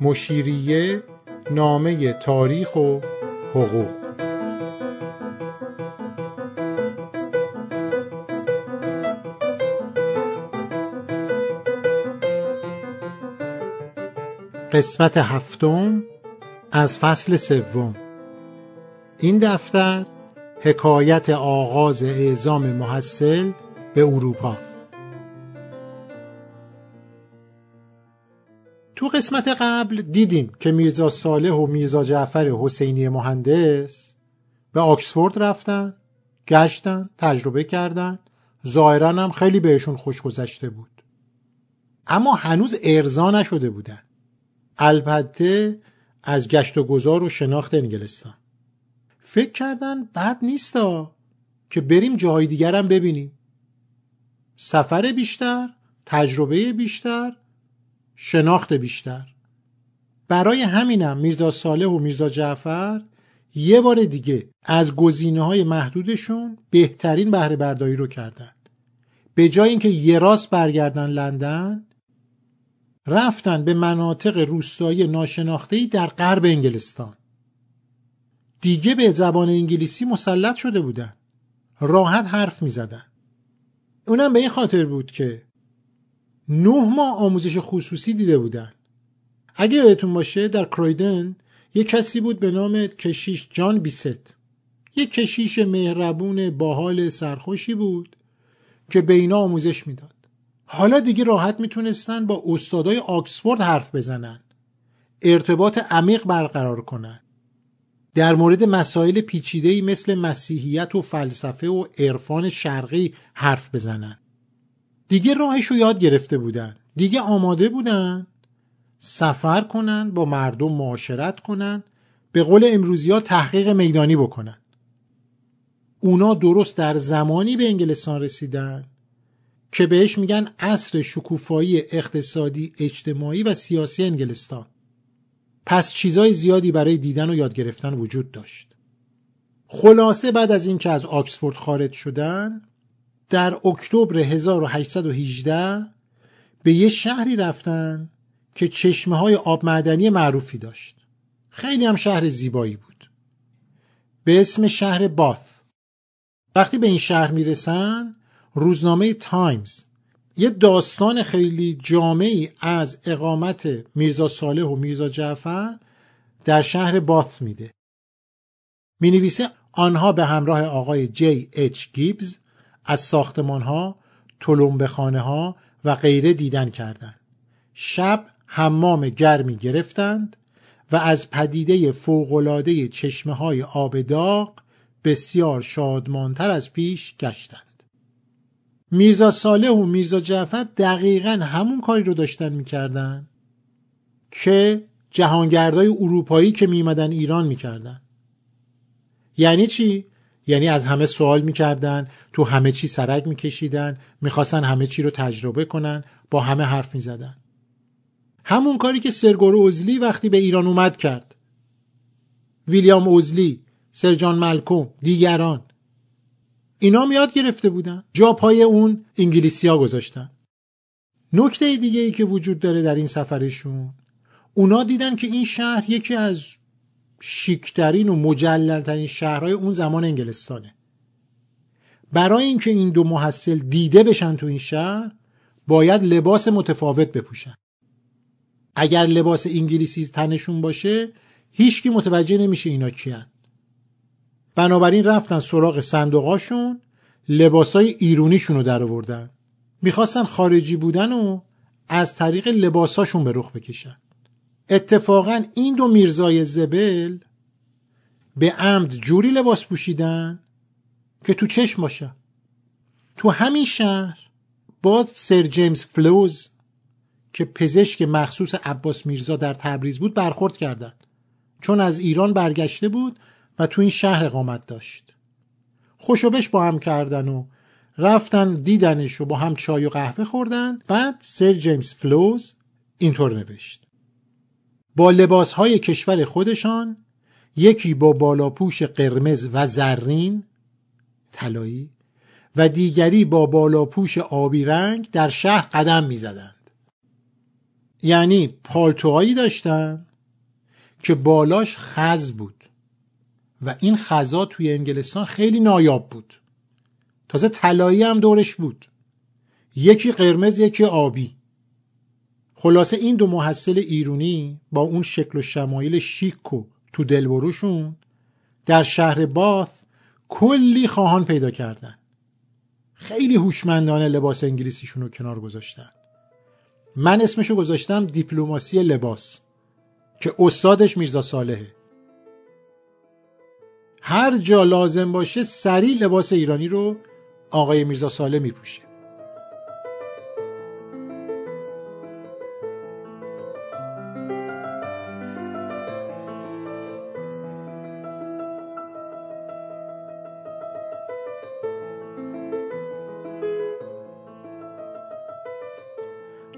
مشیریه نامه تاریخ و حقوق. قسمت هفتم از فصل سوم. این دفتر حکایت آغاز اعزام محصل به اروپا. قسمت قبل دیدیم که میرزا صالح و میرزا جعفر حسینی مهندس به آکسفورد رفتن گشتن تجربه کردن. ظاهرا هم خیلی بهشون خوش گذشته بود. اما هنوز ارضا نشده بودن. البته از گشت و گذار و شناخت انگلستان. فکر کردن بد نیستا که بریم جاهای دیگرم ببینیم. سفر بیشتر تجربه بیشتر شناخت بیشتر. برای همینم میرزا صالح و میرزا جعفر یه بار دیگه از گزینه های محدودشون بهترین بهره برداری رو کردند به جای اینکه یه راست برگردن لندن رفتن به مناطق روستایی ناشناخته‌ای در غرب انگلستان. دیگه به زبان انگلیسی مسلط شده بودن. راحت حرف می زدن اونم به این خاطر بود که نه ماه آموزش خصوصی دیده بودن. اگه یادتون باشه در کرویدن یه کسی بود به نام کشیش جان بیست. یه کشیش مهربون باحال سرخوشی بود که به اینا آموزش می‌داد. حالا دیگه راحت می‌تونستن با استادای آکسفورد حرف بزنن. ارتباط عمیق برقرار کنن. در مورد مسائل پیچیده‌ای مثل مسیحیت و فلسفه و عرفان شرقی حرف بزنن. دیگه راهش رو یاد گرفته بودن. دیگه آماده بودن سفر کنن با مردم معاشرت کنن به قول امروزی ها تحقیق میدانی بکنن. اونا درست در زمانی به انگلستان رسیدن که بهش میگن عصر شکوفایی اقتصادی اجتماعی و سیاسی انگلستان. پس چیزای زیادی برای دیدن و یاد گرفتن وجود داشت. خلاصه بعد از اینکه از آکسفورد خارج شدن در اکتبر 1818 به یه شهری رفتن که چشمه های آب معدنی معروفی داشت. خیلی هم شهر زیبایی بود. به اسم شهر باث. وقتی به این شهر می‌رسن روزنامه تایمز یه داستان خیلی جامعی از اقامت میرزا صالح و میرزا جعفر در شهر باث میده. می نویسه آنها به همراه آقای جی اچ گیبز از ساختمان ها، تلمبه خانه ها و غیره دیدن کردند. شب حمام گرمی گرفتند و از پدیده فوقلاده چشمه های آب داغ بسیار شادمانتر از پیش گشتند. میرزا صالح و میرزا جعفر دقیقا همون کاری رو داشتن می‌کردن که جهانگردای اروپایی که میمدن ایران می‌کردن یعنی چی؟ یعنی از همه سوال می‌کردن تو همه چی سرک میکشیدن می‌خواستن همه چی رو تجربه کنن با همه حرف می‌زدن. همون کاری که سرگور اوزلی وقتی به ایران اومد کرد. ویلیام اوزلی سرجان ملکوم دیگران. اینا هم یاد گرفته بودن. جا پای اون انگلیسی ها گذاشتن. نکته دیگه ای که وجود داره در این سفرشون اونا دیدن که این شهر یکی از شیکترین و مجللترین شهرهای اون زمان انگلستانه. برای اینکه این دو محصل دیده بشن تو این شهر باید لباس متفاوت بپوشن. اگر لباس انگلیسی تنشون باشه هیچکی متوجه نمیشه اینا کیان. بنابراین رفتن سراغ صندوقاشون لباسای ایرونیشون رو در آوردن می‌خواستن خارجی بودن و از طریق لباساشون به رخ بکشن. اتفاقا این دو میرزای زبل به عمد جوری لباس پوشیدن که تو چشم باشه. تو همین شهر باز سر جیمز فلوز که پزشک مخصوص عباس میرزا در تبریز بود برخورد کردند چون از ایران برگشته بود و تو این شهر اقامت داشت. خوشوبش با هم کردن و رفتن دیدنش و با هم چای و قهوه خوردن. بعد سر جیمز فلوز اینطور نوشت. با لباس های کشور خودشان یکی با بالاپوش قرمز و زرین طلایی و دیگری با بالاپوش آبی رنگ در شهر قدم می زدند. یعنی پالتوهایی داشتن که بالاش خز بود و این خزا توی انگلستان خیلی نایاب بود. تازه طلایی هم دورش بود. یکی قرمز یکی آبی. خلاصه این دو محصل ایرونی با اون شکل و شمایل شیک و تو دلبروشون در شهر باث کلی خواهان پیدا کردن. خیلی هوشمندانه لباس انگلیسیشون رو کنار گذاشتن. من اسمشو گذاشتم دیپلماسی لباس که استادش میرزا صالحه. هر جا لازم باشه سریع لباس ایرانی رو آقای میرزا صالح میپوشه.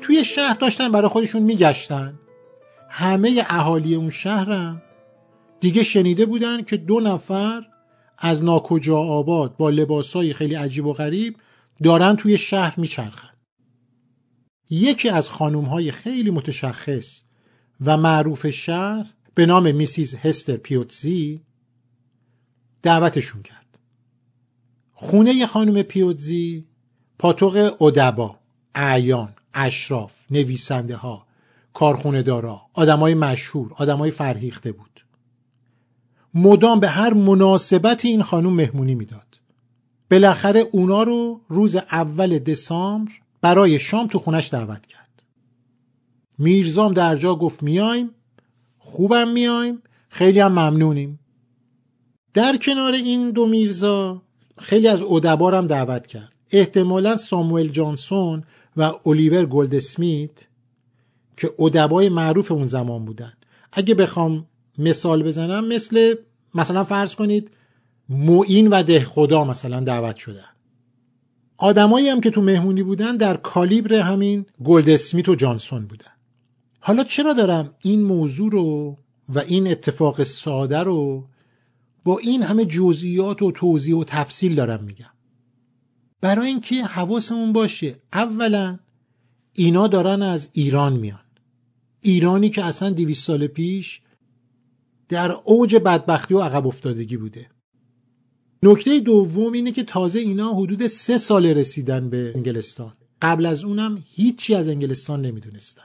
توی شهر داشتن برای خودشون میگشتن. همه اهالی اون شهرم دیگه شنیده بودن که دو نفر از ناکجا آباد با لباسای خیلی عجیب و غریب دارن توی شهر میچرخن. یکی از خانوم های خیلی متشخص و معروف شهر به نام میسیز هستر پیوتزی دعوتشون کرد. خونه خانم پیوتزی پاتوق ادبا اعیان. اشراف نویسنده ها کارخونه دارا آدمای مشهور آدمای فرهیخته بود. مدام به هر مناسبت این خانم مهمونی می‌داد. بالاخره اونا رو روز اول دسامبر برای شام تو خونش دعوت کرد. میرزام در جا گفت میایم خوبم میایم خیلی هم ممنونیم. در کنار این دو میرزا خیلی از ادبا رم دعوت کرد. احتمالا ساموئل جانسون و الیور گولد اسمیت که ادبای معروف اون زمان بودن. اگه بخوام مثال بزنم مثل مثلا فرض کنید معین و دهخدا مثلا دعوت شدن. آدمایی هم که تو مهمونی بودن در کالیبر همین گلد اسمیت و جانسون بودن. حالا چرا دارم این موضوع رو و این اتفاق ساده رو با این همه جزئیات و توضیح و تفصیل دارم میگم؟ برای اینکه حواسمون باشه اولا اینا دارن از ایران میان. ایرانی که اصلا دیویس سال پیش در اوج بدبختی و عقب افتادگی بوده. نکته دوم اینه که تازه اینا حدود سه سال رسیدن به انگلستان. قبل از اونم هیچی از انگلستان نمی‌دونستن.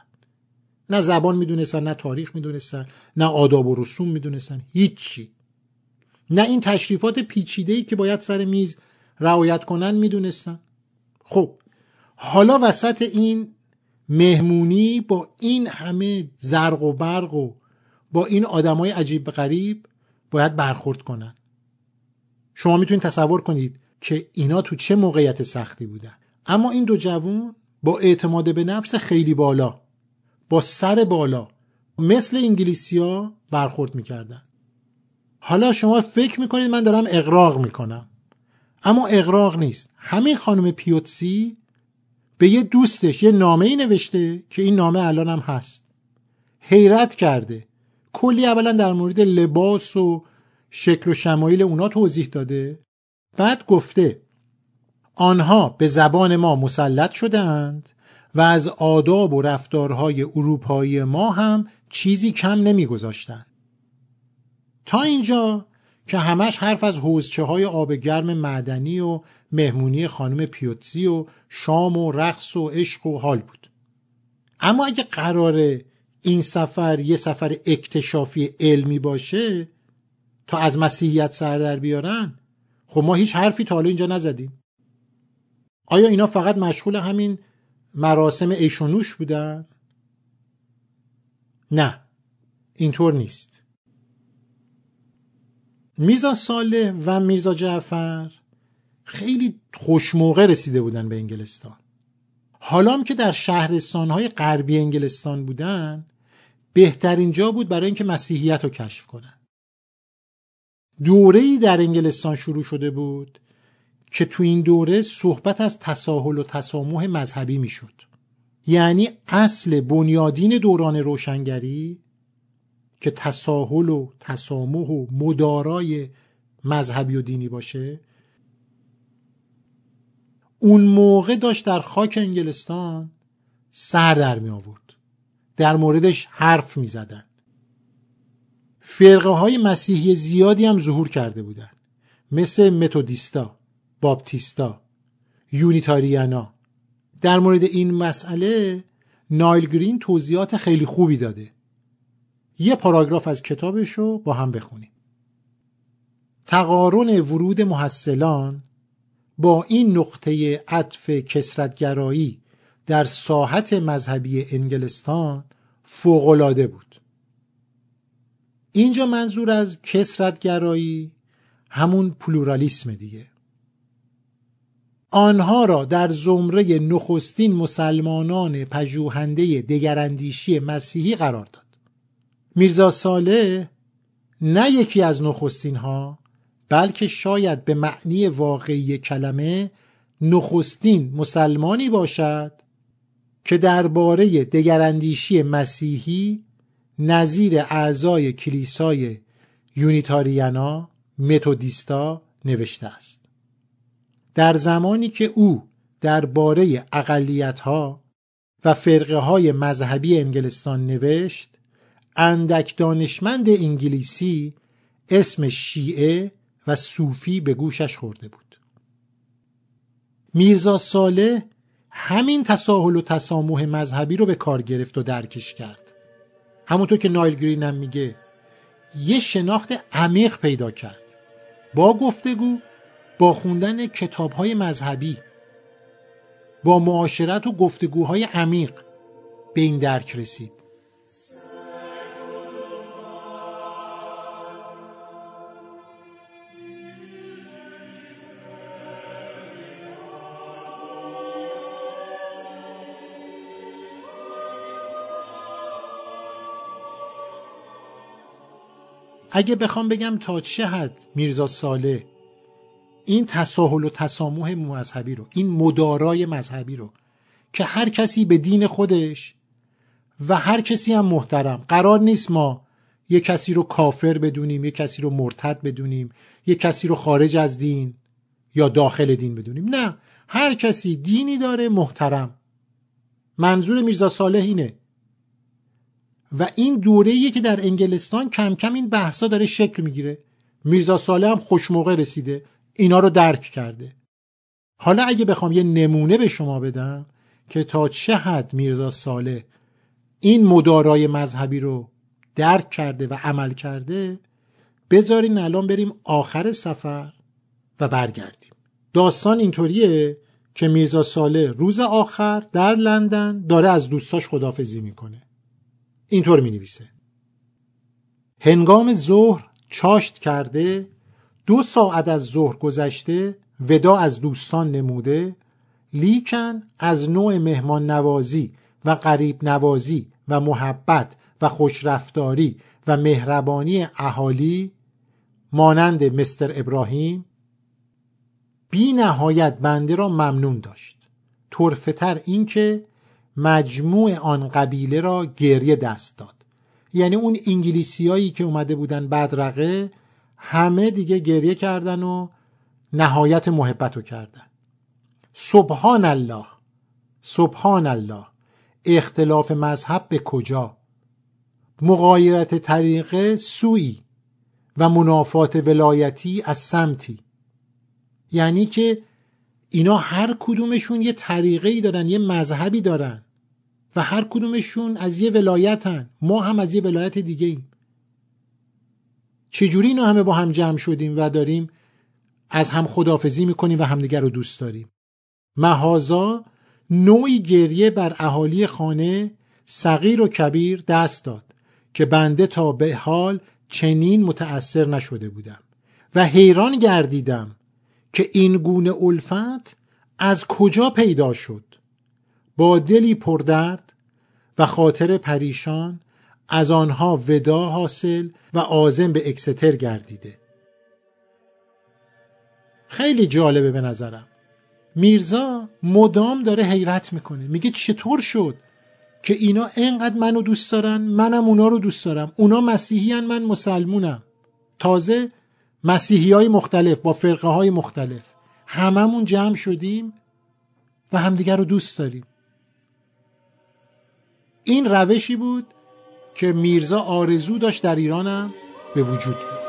نه زبان می‌دونستن نه تاریخ می‌دونستن نه آداب و رسوم می‌دونستن هیچی. نه این تشریفات پیچیده که باید سر میز رعایت کنن می‌دونستن. خب حالا وسط این مهمونی با این همه زرق و برق و با این آدمای عجیب غریب باید برخورد کنن. شما می‌تونید تصور کنید که اینا تو چه موقعیت سختی بودن. اما این دو جوون با اعتماد به نفس خیلی بالا با سر بالا مثل انگلیسیا برخورد می‌کردن. حالا شما فکر می‌کنید من دارم اقراق می‌کنم. اما اقراق نیست. همین خانم پیوتسی به یه دوستش یه نامه ای نوشته که این نامه الان هم هست. حیرت کرده. کلی اولا در مورد لباس و شکل و شمایل اونا توضیح داده. بعد گفته آنها به زبان ما مسلط شدهاند و از آداب و رفتارهای اروپایی ما هم چیزی کم نمیگذاشتند. تا اینجا که همش حرف از حوزچه های آب گرم معدنی و مهمونی خانم پیوتزی و شام و رقص و عشق و حال بود. اما اگه قراره این سفر یه سفر اکتشافی علمی باشه تا از مسیحیت سر در بیارن خب ما هیچ حرفی تا حالا اینجا نزدیم. آیا اینا فقط مشغول همین مراسم ایشونوش بودن؟ نه اینطور نیست. میرزا صالح و میرزا جعفر خیلی خوشموقع رسیده بودن به انگلستان. حالا هم که در شهرستانهای غربی انگلستان بودن بهترین جا بود برای اینکه مسیحیت رو کشف کنن. دوره ای در انگلستان شروع شده بود که تو این دوره صحبت از تساهل و تسامح مذهبی می‌شد. یعنی اصل بنیادین دوران روشنگری که تساهل و تسامح و مدارای مذهبی و دینی باشه. اون موقع داشت در خاک انگلستان سر در می آورد. در موردش حرف می زدن. فرقه های مسیحی زیادی هم ظهور کرده بودن. مثل متودیستا، بابتیستا، یونیتاریانا. در مورد این مسئله نایل گرین توضیحات خیلی خوبی داده. یه پاراگراف از کتابش رو با هم بخونیم. تقارن ورود محصلان با این نقطه عطف کسرتگرایی در ساحت مذهبی انگلستان فوقالعاده بود. اینجا منظور از کسرتگرایی همون پلورالیسم دیگه. آنها را در زمره نخستین مسلمانان پژوهنده دگراندیشی مسیحی قرار داد. میرزا صالح نه یکی از نخستین ها بلکه شاید به معنی واقعی کلمه نخستین مسلمانی باشد که درباره دگراندیشی مسیحی نظیر اعضای کلیسای یونیتاریانا متودیستا نوشته است. در زمانی که او درباره ها و فرقه های مذهبی انگلستان نوشت اندک دانشمند انگلیسی اسم شیعه و صوفی به گوشش خورده بود. میرزا صالح همین تساهل و تسامح مذهبی رو به کار گرفت و درکش کرد. همونطور که نایل گرین هم میگه یه شناخت عمیق پیدا کرد. با گفتگو با خوندن کتاب های مذهبی با معاشرت و گفتگوهای عمیق به این درک رسید. اگه بخوام بگم تا چه حد میرزا ساله این تساهل و تسامح مذهبی رو این مدارای مذهبی رو که هر کسی به دین خودش و هر کسی هم محترم قرار نیست ما یه کسی رو کافر بدونیم یه کسی رو مرتد بدونیم یه کسی رو خارج از دین یا داخل دین بدونیم. نه هر کسی دینی داره محترم. منظور میرزا صالح اینه. و این دوره که در انگلستان کم کم این بحثا داره شکل می‌گیره. میرزا صالح هم خوشموقع رسیده. اینا رو درک کرده. حالا اگه بخوام یه نمونه به شما بدم که تا چه حد میرزا صالح این مدارای مذهبی رو درک کرده و عمل کرده بذارین الان بریم آخر سفر و برگردیم. داستان اینطوریه که میرزا صالح روز آخر در لندن داره از دوستاش خدافزی می‌کنه. اینطور می نویسه هنگام ظهر چاشت کرده دو ساعت از ظهر گذشته ودا از دوستان نموده لیکن از نوع مهمان نوازی و قریب نوازی و محبت و خوشرفتاری و مهربانی اهالی مانند مستر ابراهیم بی نهایت بنده را ممنون داشت. طرفتر اینکه مجموع آن قبیله را گریه دست داد. یعنی اون انگلیسیایی که اومده بودن بدرقه همه دیگه گریه کردن و نهایت محبت رو کردن. سبحان الله سبحان الله اختلاف مذهب به کجا؟ مغایرت طریقه سوی و منافات ولایتی از سمتی. یعنی که اینا هر کدومشون یه طریقه ای دارن یه مذهبی دارن. و هر کدومشون از یه ولایتن. ما هم از یه ولایت دیگه ایم. چجوری اینا همه با هم جمع شدیم و داریم از هم خدافزی می‌کنیم و همدیگر رو دوست داریم؟ مهازا نوعی گریه بر اهالی خانه صغیر و کبیر دست داد که بنده تا به حال چنین متأثر نشده بودم و حیران گردیدم که این گونه الفت از کجا پیدا شد؟ با دلی پردرد و خاطر پریشان از آنها ودا حاصل و آزم به اکستر گردیده. خیلی جالبه به نظرم. میرزا مدام داره حیرت می‌کنه. میگه چطور شد که اینا انقدر منو دوست دارن؟ منم اونا رو دوست دارم. اونا مسیحیان من مسلمونم. تازه مسیحی های مختلف با فرقه های مختلف. هممون جمع شدیم و همدیگر رو دوست داریم. این روشی بود که میرزا آرزو داشت در ایرانم به وجود بیاد.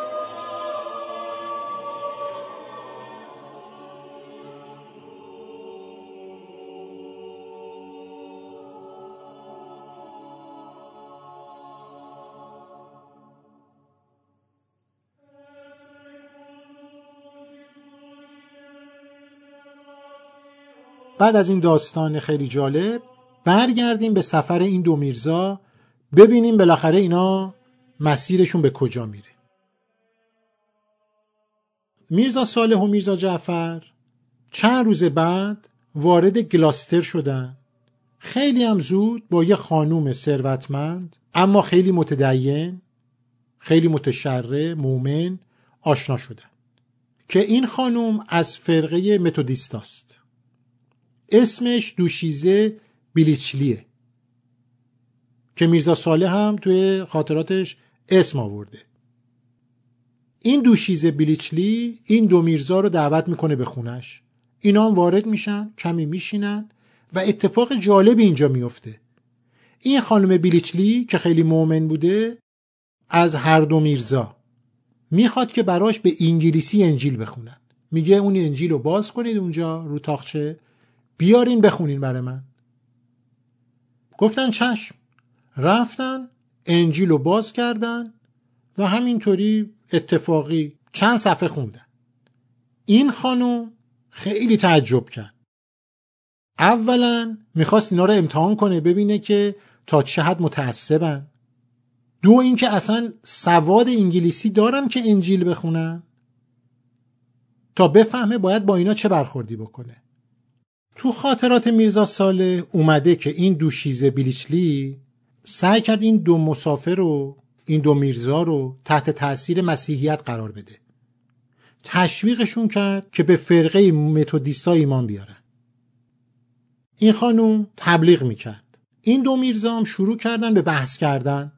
بعد از این داستان خیلی جالب برگردیم به سفر این دو میرزا ببینیم بالاخره اینا مسیرشون به کجا میره. میرزا صالح و میرزا جعفر چند روز بعد وارد گلاستر شدن. خیلی هم زود با یه خانوم ثروتمند اما خیلی متدین خیلی متشرع مؤمن آشنا شدن که این خانوم از فرقه متودیستاست اسمش دوشیزه بیلیچلیه که میرزا صالح هم توی خاطراتش اسم آورده. این دوشیزه بیلیچلی این دو میرزا رو دعوت می‌کنه به خونش. اینا هم وارد میشن کمی میشینن و اتفاق جالب اینجا میفته این خانم بیلیچلی که خیلی مؤمن بوده از هر دو میرزا. می‌خواد که براش به انگلیسی انجیل بخونن. میگه اون انجیل رو باز کنید اونجا رو تاخچه. بیارین بخونین برای من. گفتن چشم. رفتن انجیل رو باز کردن و همینطوری اتفاقی چند صفحه خوندن. این خانم خیلی تعجب کرد. اولا می‌خواست اینا رو امتحان کنه ببینه که تا چه حد متعصبن. دو اینکه اصلا سواد انگلیسی دارن که انجیل بخونن. تا بفهمه باید با اینا چه برخوردی بکنه. تو خاطرات میرزا ساله اومده که این دوشیزه بیلیچلی سعی کرد این دو مسافر رو این دو میرزا رو تحت تاثیر مسیحیت قرار بده. تشویقشون کرد که به فرقه متودیستا ایمان بیارن. این خانوم تبلیغ می‌کرد. این دو میرزا هم شروع کردن به بحث کردن.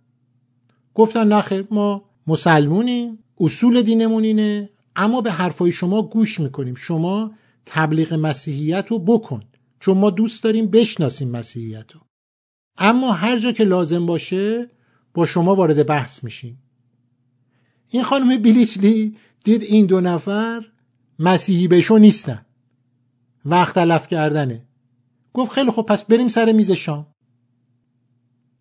گفتن نخیر ما مسلمونیم اصول دینمون اینه اما به حرفای شما گوش می‌کنیم. شما تبلیغ مسیحیت رو بکن. چون ما دوست داریم بشناسیم مسیحیت رو. اما هر جا که لازم باشه با شما وارد بحث میشیم. این خانم بیلیچلی دید این دو نفر مسیحی بشو نیستن. وقت تلف کردنه. گفت خیلی خب پس بریم سر میز شام.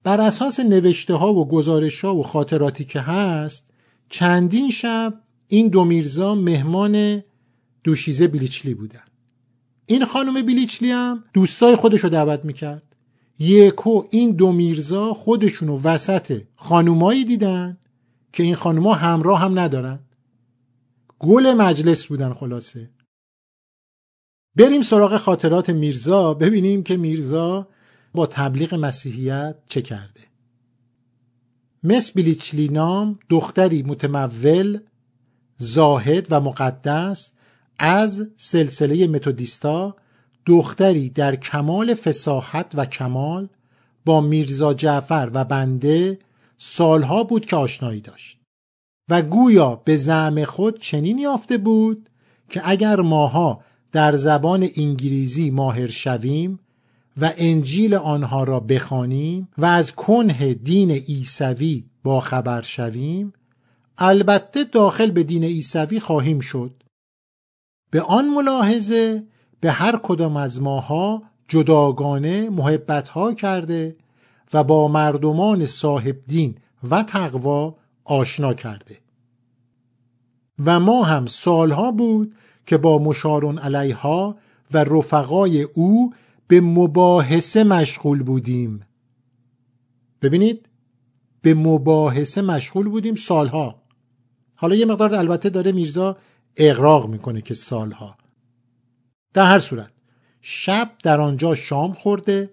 بر اساس نوشته ها و گزارش ها و خاطراتی که هست چندین شب این دو میرزا مهمان دوشیزه بیلیچلی بودن. این خانم بیلیچلی هم دوستای خودش رو دعوت می‌کرد. یکو این دو میرزا خودشونو وسط خانومایی دیدن که این خانوما همراه هم ندارن. گل مجلس بودن خلاصه. بریم سراغ خاطرات میرزا. ببینیم که میرزا با تبلیغ مسیحیت چه کرده. مس بیلیچلی نام دختری متمول زاهد و مقدس از سلسله متودیستا دختری در کمال فساحت و کمال با میرزا جعفر و بنده سالها بود که آشنایی داشت و گویا به زعم خود چنین یافته بود که اگر ماها در زبان انگلیسی ماهر شویم و انجیل آنها را بخوانیم و از کنه دین عیسوی با خبر شویم البته داخل به دین عیسوی خواهیم شد. به آن ملاحظه به هر کدام از ماها جداگانه محبت ها کرده و با مردمان صاحب دین و تقوا آشنا کرده. و ما هم سالها بود که با مشارون علیها و رفقای او به مباحثه مشغول بودیم. ببینید؟ به مباحثه مشغول بودیم سالها. حالا یه مقدار البته داره میرزا اقراق می‌کنه که سالها. در هر صورت شب در آنجا شام خورده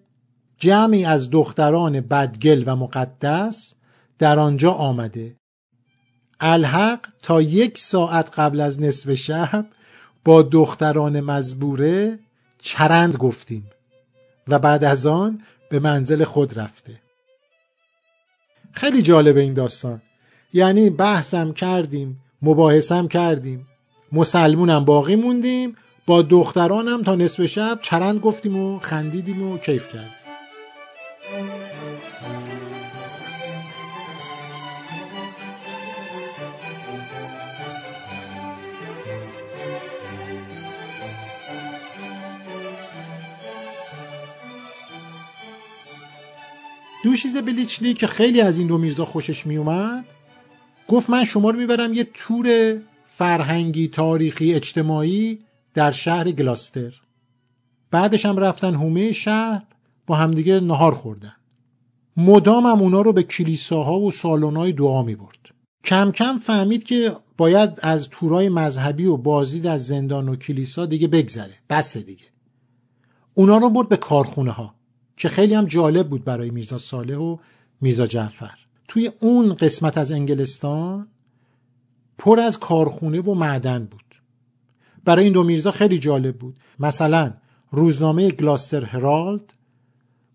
جمعی از دختران بدگل و مقدس در آنجا آمده. الحق تا یک ساعت قبل از نصف شب با دختران مزبوره چرند گفتیم و بعد از آن به منزل خود رفته. خیلی جالب این داستان. یعنی بحثم کردیم مباحثم کردیم. مسلمونم باقی موندیم. با دخترانم تا نصف شب چرند گفتیم و خندیدیم و کیف کردیم. دوشیزه بلیچلی که خیلی از این دو میرزا خوشش میومد؟ گفت من شما رو می‌برم یه تور فرهنگی تاریخی اجتماعی در شهر گلاستر بعدش هم رفتن هومه شهر با همدیگه نهار خوردن. مدام هم اونا رو به کلیساها و سالن‌های دعا می برد. کم کم فهمید که باید از تورای مذهبی و بازدید از زندان و کلیسا دیگه بگذره. بسه دیگه. اونا رو برد به کارخونه ها که خیلی هم جالب بود برای میرزا صالح و میرزا جعفر. توی اون قسمت از انگلستان پر از کارخونه و معدن بود. برای این دو میرزا خیلی جالب بود. مثلا روزنامه گلاستر هرالد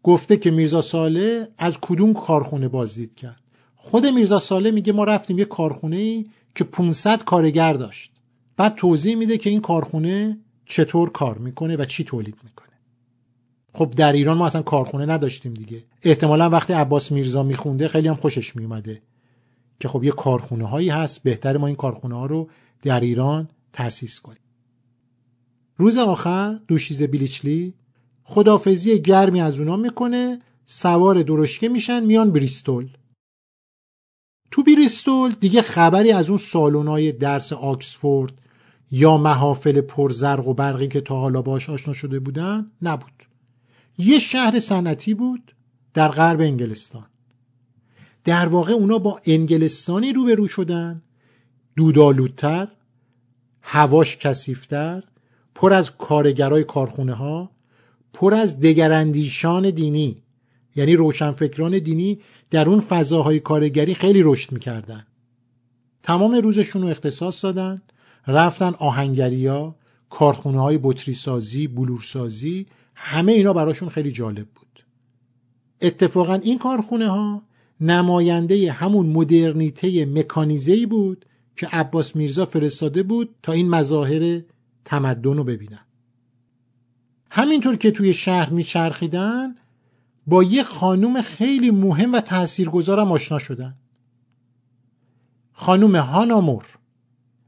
گفته که میرزا ساله از کدوم کارخونه بازدید کرد. خود میرزا ساله میگه ما رفتیم یه کارخونه ای که 500 کارگر داشت. بعد توضیح میده که این کارخونه چطور کار می‌کنه و چی تولید می‌کنه. خب در ایران ما اصلا کارخونه نداشتیم دیگه. احتمالا وقتی عباس میرزا میخونده خیلی هم خوشش میومده که خب یه کارخونه هایی هست بهتر ما این کارخونه ها رو در ایران تأسیس کنیم. روز آخر دوشیزه بیلیچلی خدافزی گرمی از اونا می‌کنه سوار درشکه میشن میان بریستول. تو بریستول دیگه خبری از اون سالونای درس آکسفورد یا محافل پرزرق و برقی که تا حالا باش آشنا شده بودن نبود. یه شهر صنعتی بود در غرب انگلستان. در واقع اونا با انگلستانی روبرو شدن دودالودتر هواش کسیفتر پر از کارگرای کارخونه ها پر از دگراندیشان دینی. یعنی روشنفکران دینی در اون فضاهای کارگری خیلی رشد می‌کردن. تمام روزشون رو اختصاص دادن رفتن آهنگریا کارخونه های بطری سازی بلورسازی همه اینا براشون خیلی جالب بود. اتفاقا این کارخونه ها نماینده همون مدرنیته مکانیزه بود که عباس میرزا فرستاده بود تا این مظاهر تمدن رو ببینن. همینطور که توی شهر میچرخیدن با یه خانوم خیلی مهم و تاثیرگذارم آشنا شدن. خانوم هانامور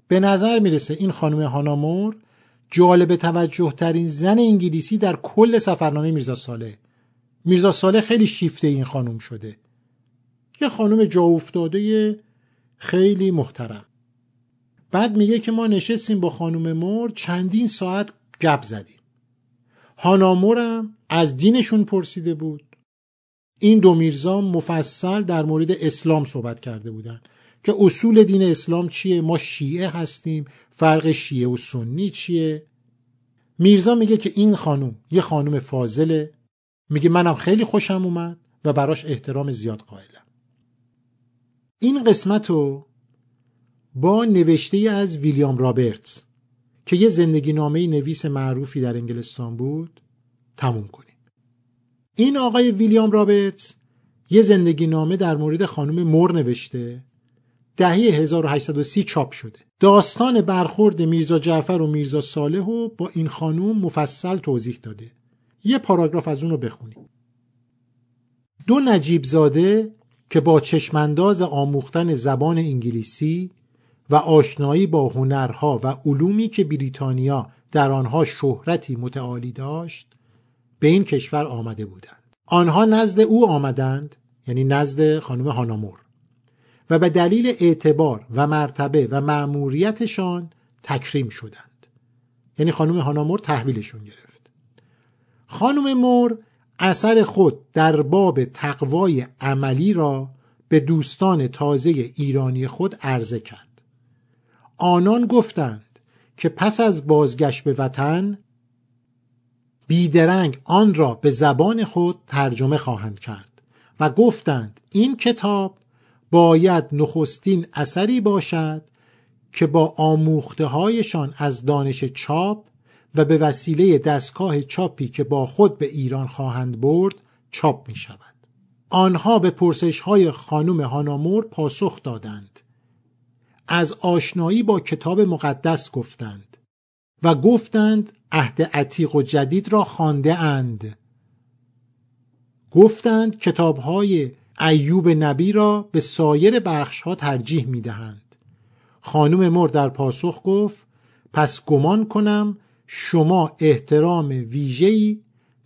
به نظر می‌رسه این خانوم هانامور جالب توجه ترین زن انگلیسی در کل سفرنامه میرزا ساله میرزا ساله خیلی شیفته این خانوم شده. یه خانوم جا افتاده خیلی محترم. بعد میگه که ما نشستیم با خانوم مور چندین ساعت گپ زدیم. هانامورم از دینشون پرسیده بود. این دو میرزا مفصل در مورد اسلام صحبت کرده بودند که اصول دین اسلام چیه؟ ما شیعه هستیم فرق شیعه و سنی چیه؟ میرزا میگه که این خانوم یه خانوم فاضله. میگه منم خیلی خوشم اومد و براش احترام زیاد قائلم. این قسمت رو با نوشته از ویلیام رابرتس که یه زندگی نامه نویس معروفی در انگلستان بود تموم کنیم. این آقای ویلیام رابرتس یه زندگی نامه در مورد خانم مور نوشته دهه 1830 چاپ شده. داستان برخورد میرزا جعفر و میرزا صالح و با این خانوم مفصل توضیح داده. یه پاراگراف از اون رو بخونیم. دو نجیب زاده که با چشمانداز آموختن زبان انگلیسی و آشنایی با هنرها و علومی که بریتانیا در آنها شهرتی متعالی داشت به این کشور آمده بودند. آنها نزد او آمدند یعنی نزد خانم هانامور و به دلیل اعتبار و مرتبه و مأموریتشان تکریم شدند. یعنی خانم هانامور تحویلشون گرفت. خانم مور اثر خود در باب تقوای عملی را به دوستان تازه ایرانی خود عرضه کرد. آنان گفتند که پس از بازگشت به وطن بیدرنگ آن را به زبان خود ترجمه خواهند کرد و گفتند این کتاب باید نخستین اثری باشد که با آموخته هایشان از دانش چاپ و به وسیله دستگاه چاپی که با خود به ایران خواهند برد چاپ می شود. آنها به پرسش های خانم هانامور پاسخ دادند. از آشنایی با کتاب مقدس گفتند و گفتند عهد عتیق و جدید را خانده اند. گفتند کتاب های ایوب نبی را به سایر بخش ها ترجیح می دهند. خانم مر در پاسخ گفت پس گمان کنم شما احترام ویژه‌ای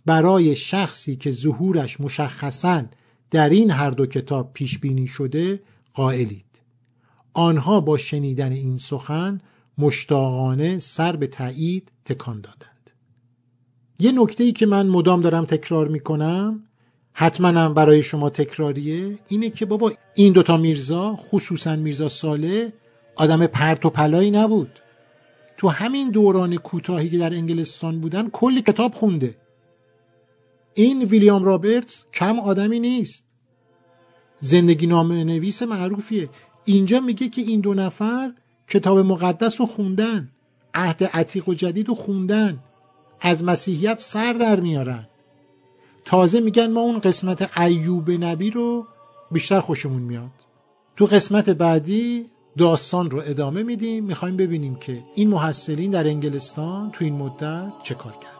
برای شخصی که ظهورش مشخصا در این هر دو کتاب پیش بینی شده قائلید. آنها با شنیدن این سخن مشتاقانه سر به تایید تکان دادند. یه نکته ای که من مدام دارم تکرار می‌کنم حتما هم برای شما تکراریه اینه که بابا این دوتا میرزا خصوصا میرزا ساله آدم پرت و پلایی نبود. تو همین دوران کوتاهی که در انگلستان بودن کلی کتاب خونده. این ویلیام رابرتس کم آدمی نیست. زندگی نامه نویس معروفیه. اینجا میگه که این دو نفر کتاب مقدس رو خوندن عهد عتیق و جدید رو خوندن از مسیحیت سر در میارن. تازه میگن ما اون قسمت ایوب نبی رو بیشتر خوشمون میاد. تو قسمت بعدی داستان رو ادامه میدیم. می‌خوایم ببینیم که این محصلین در انگلستان تو این مدت چه کار کرد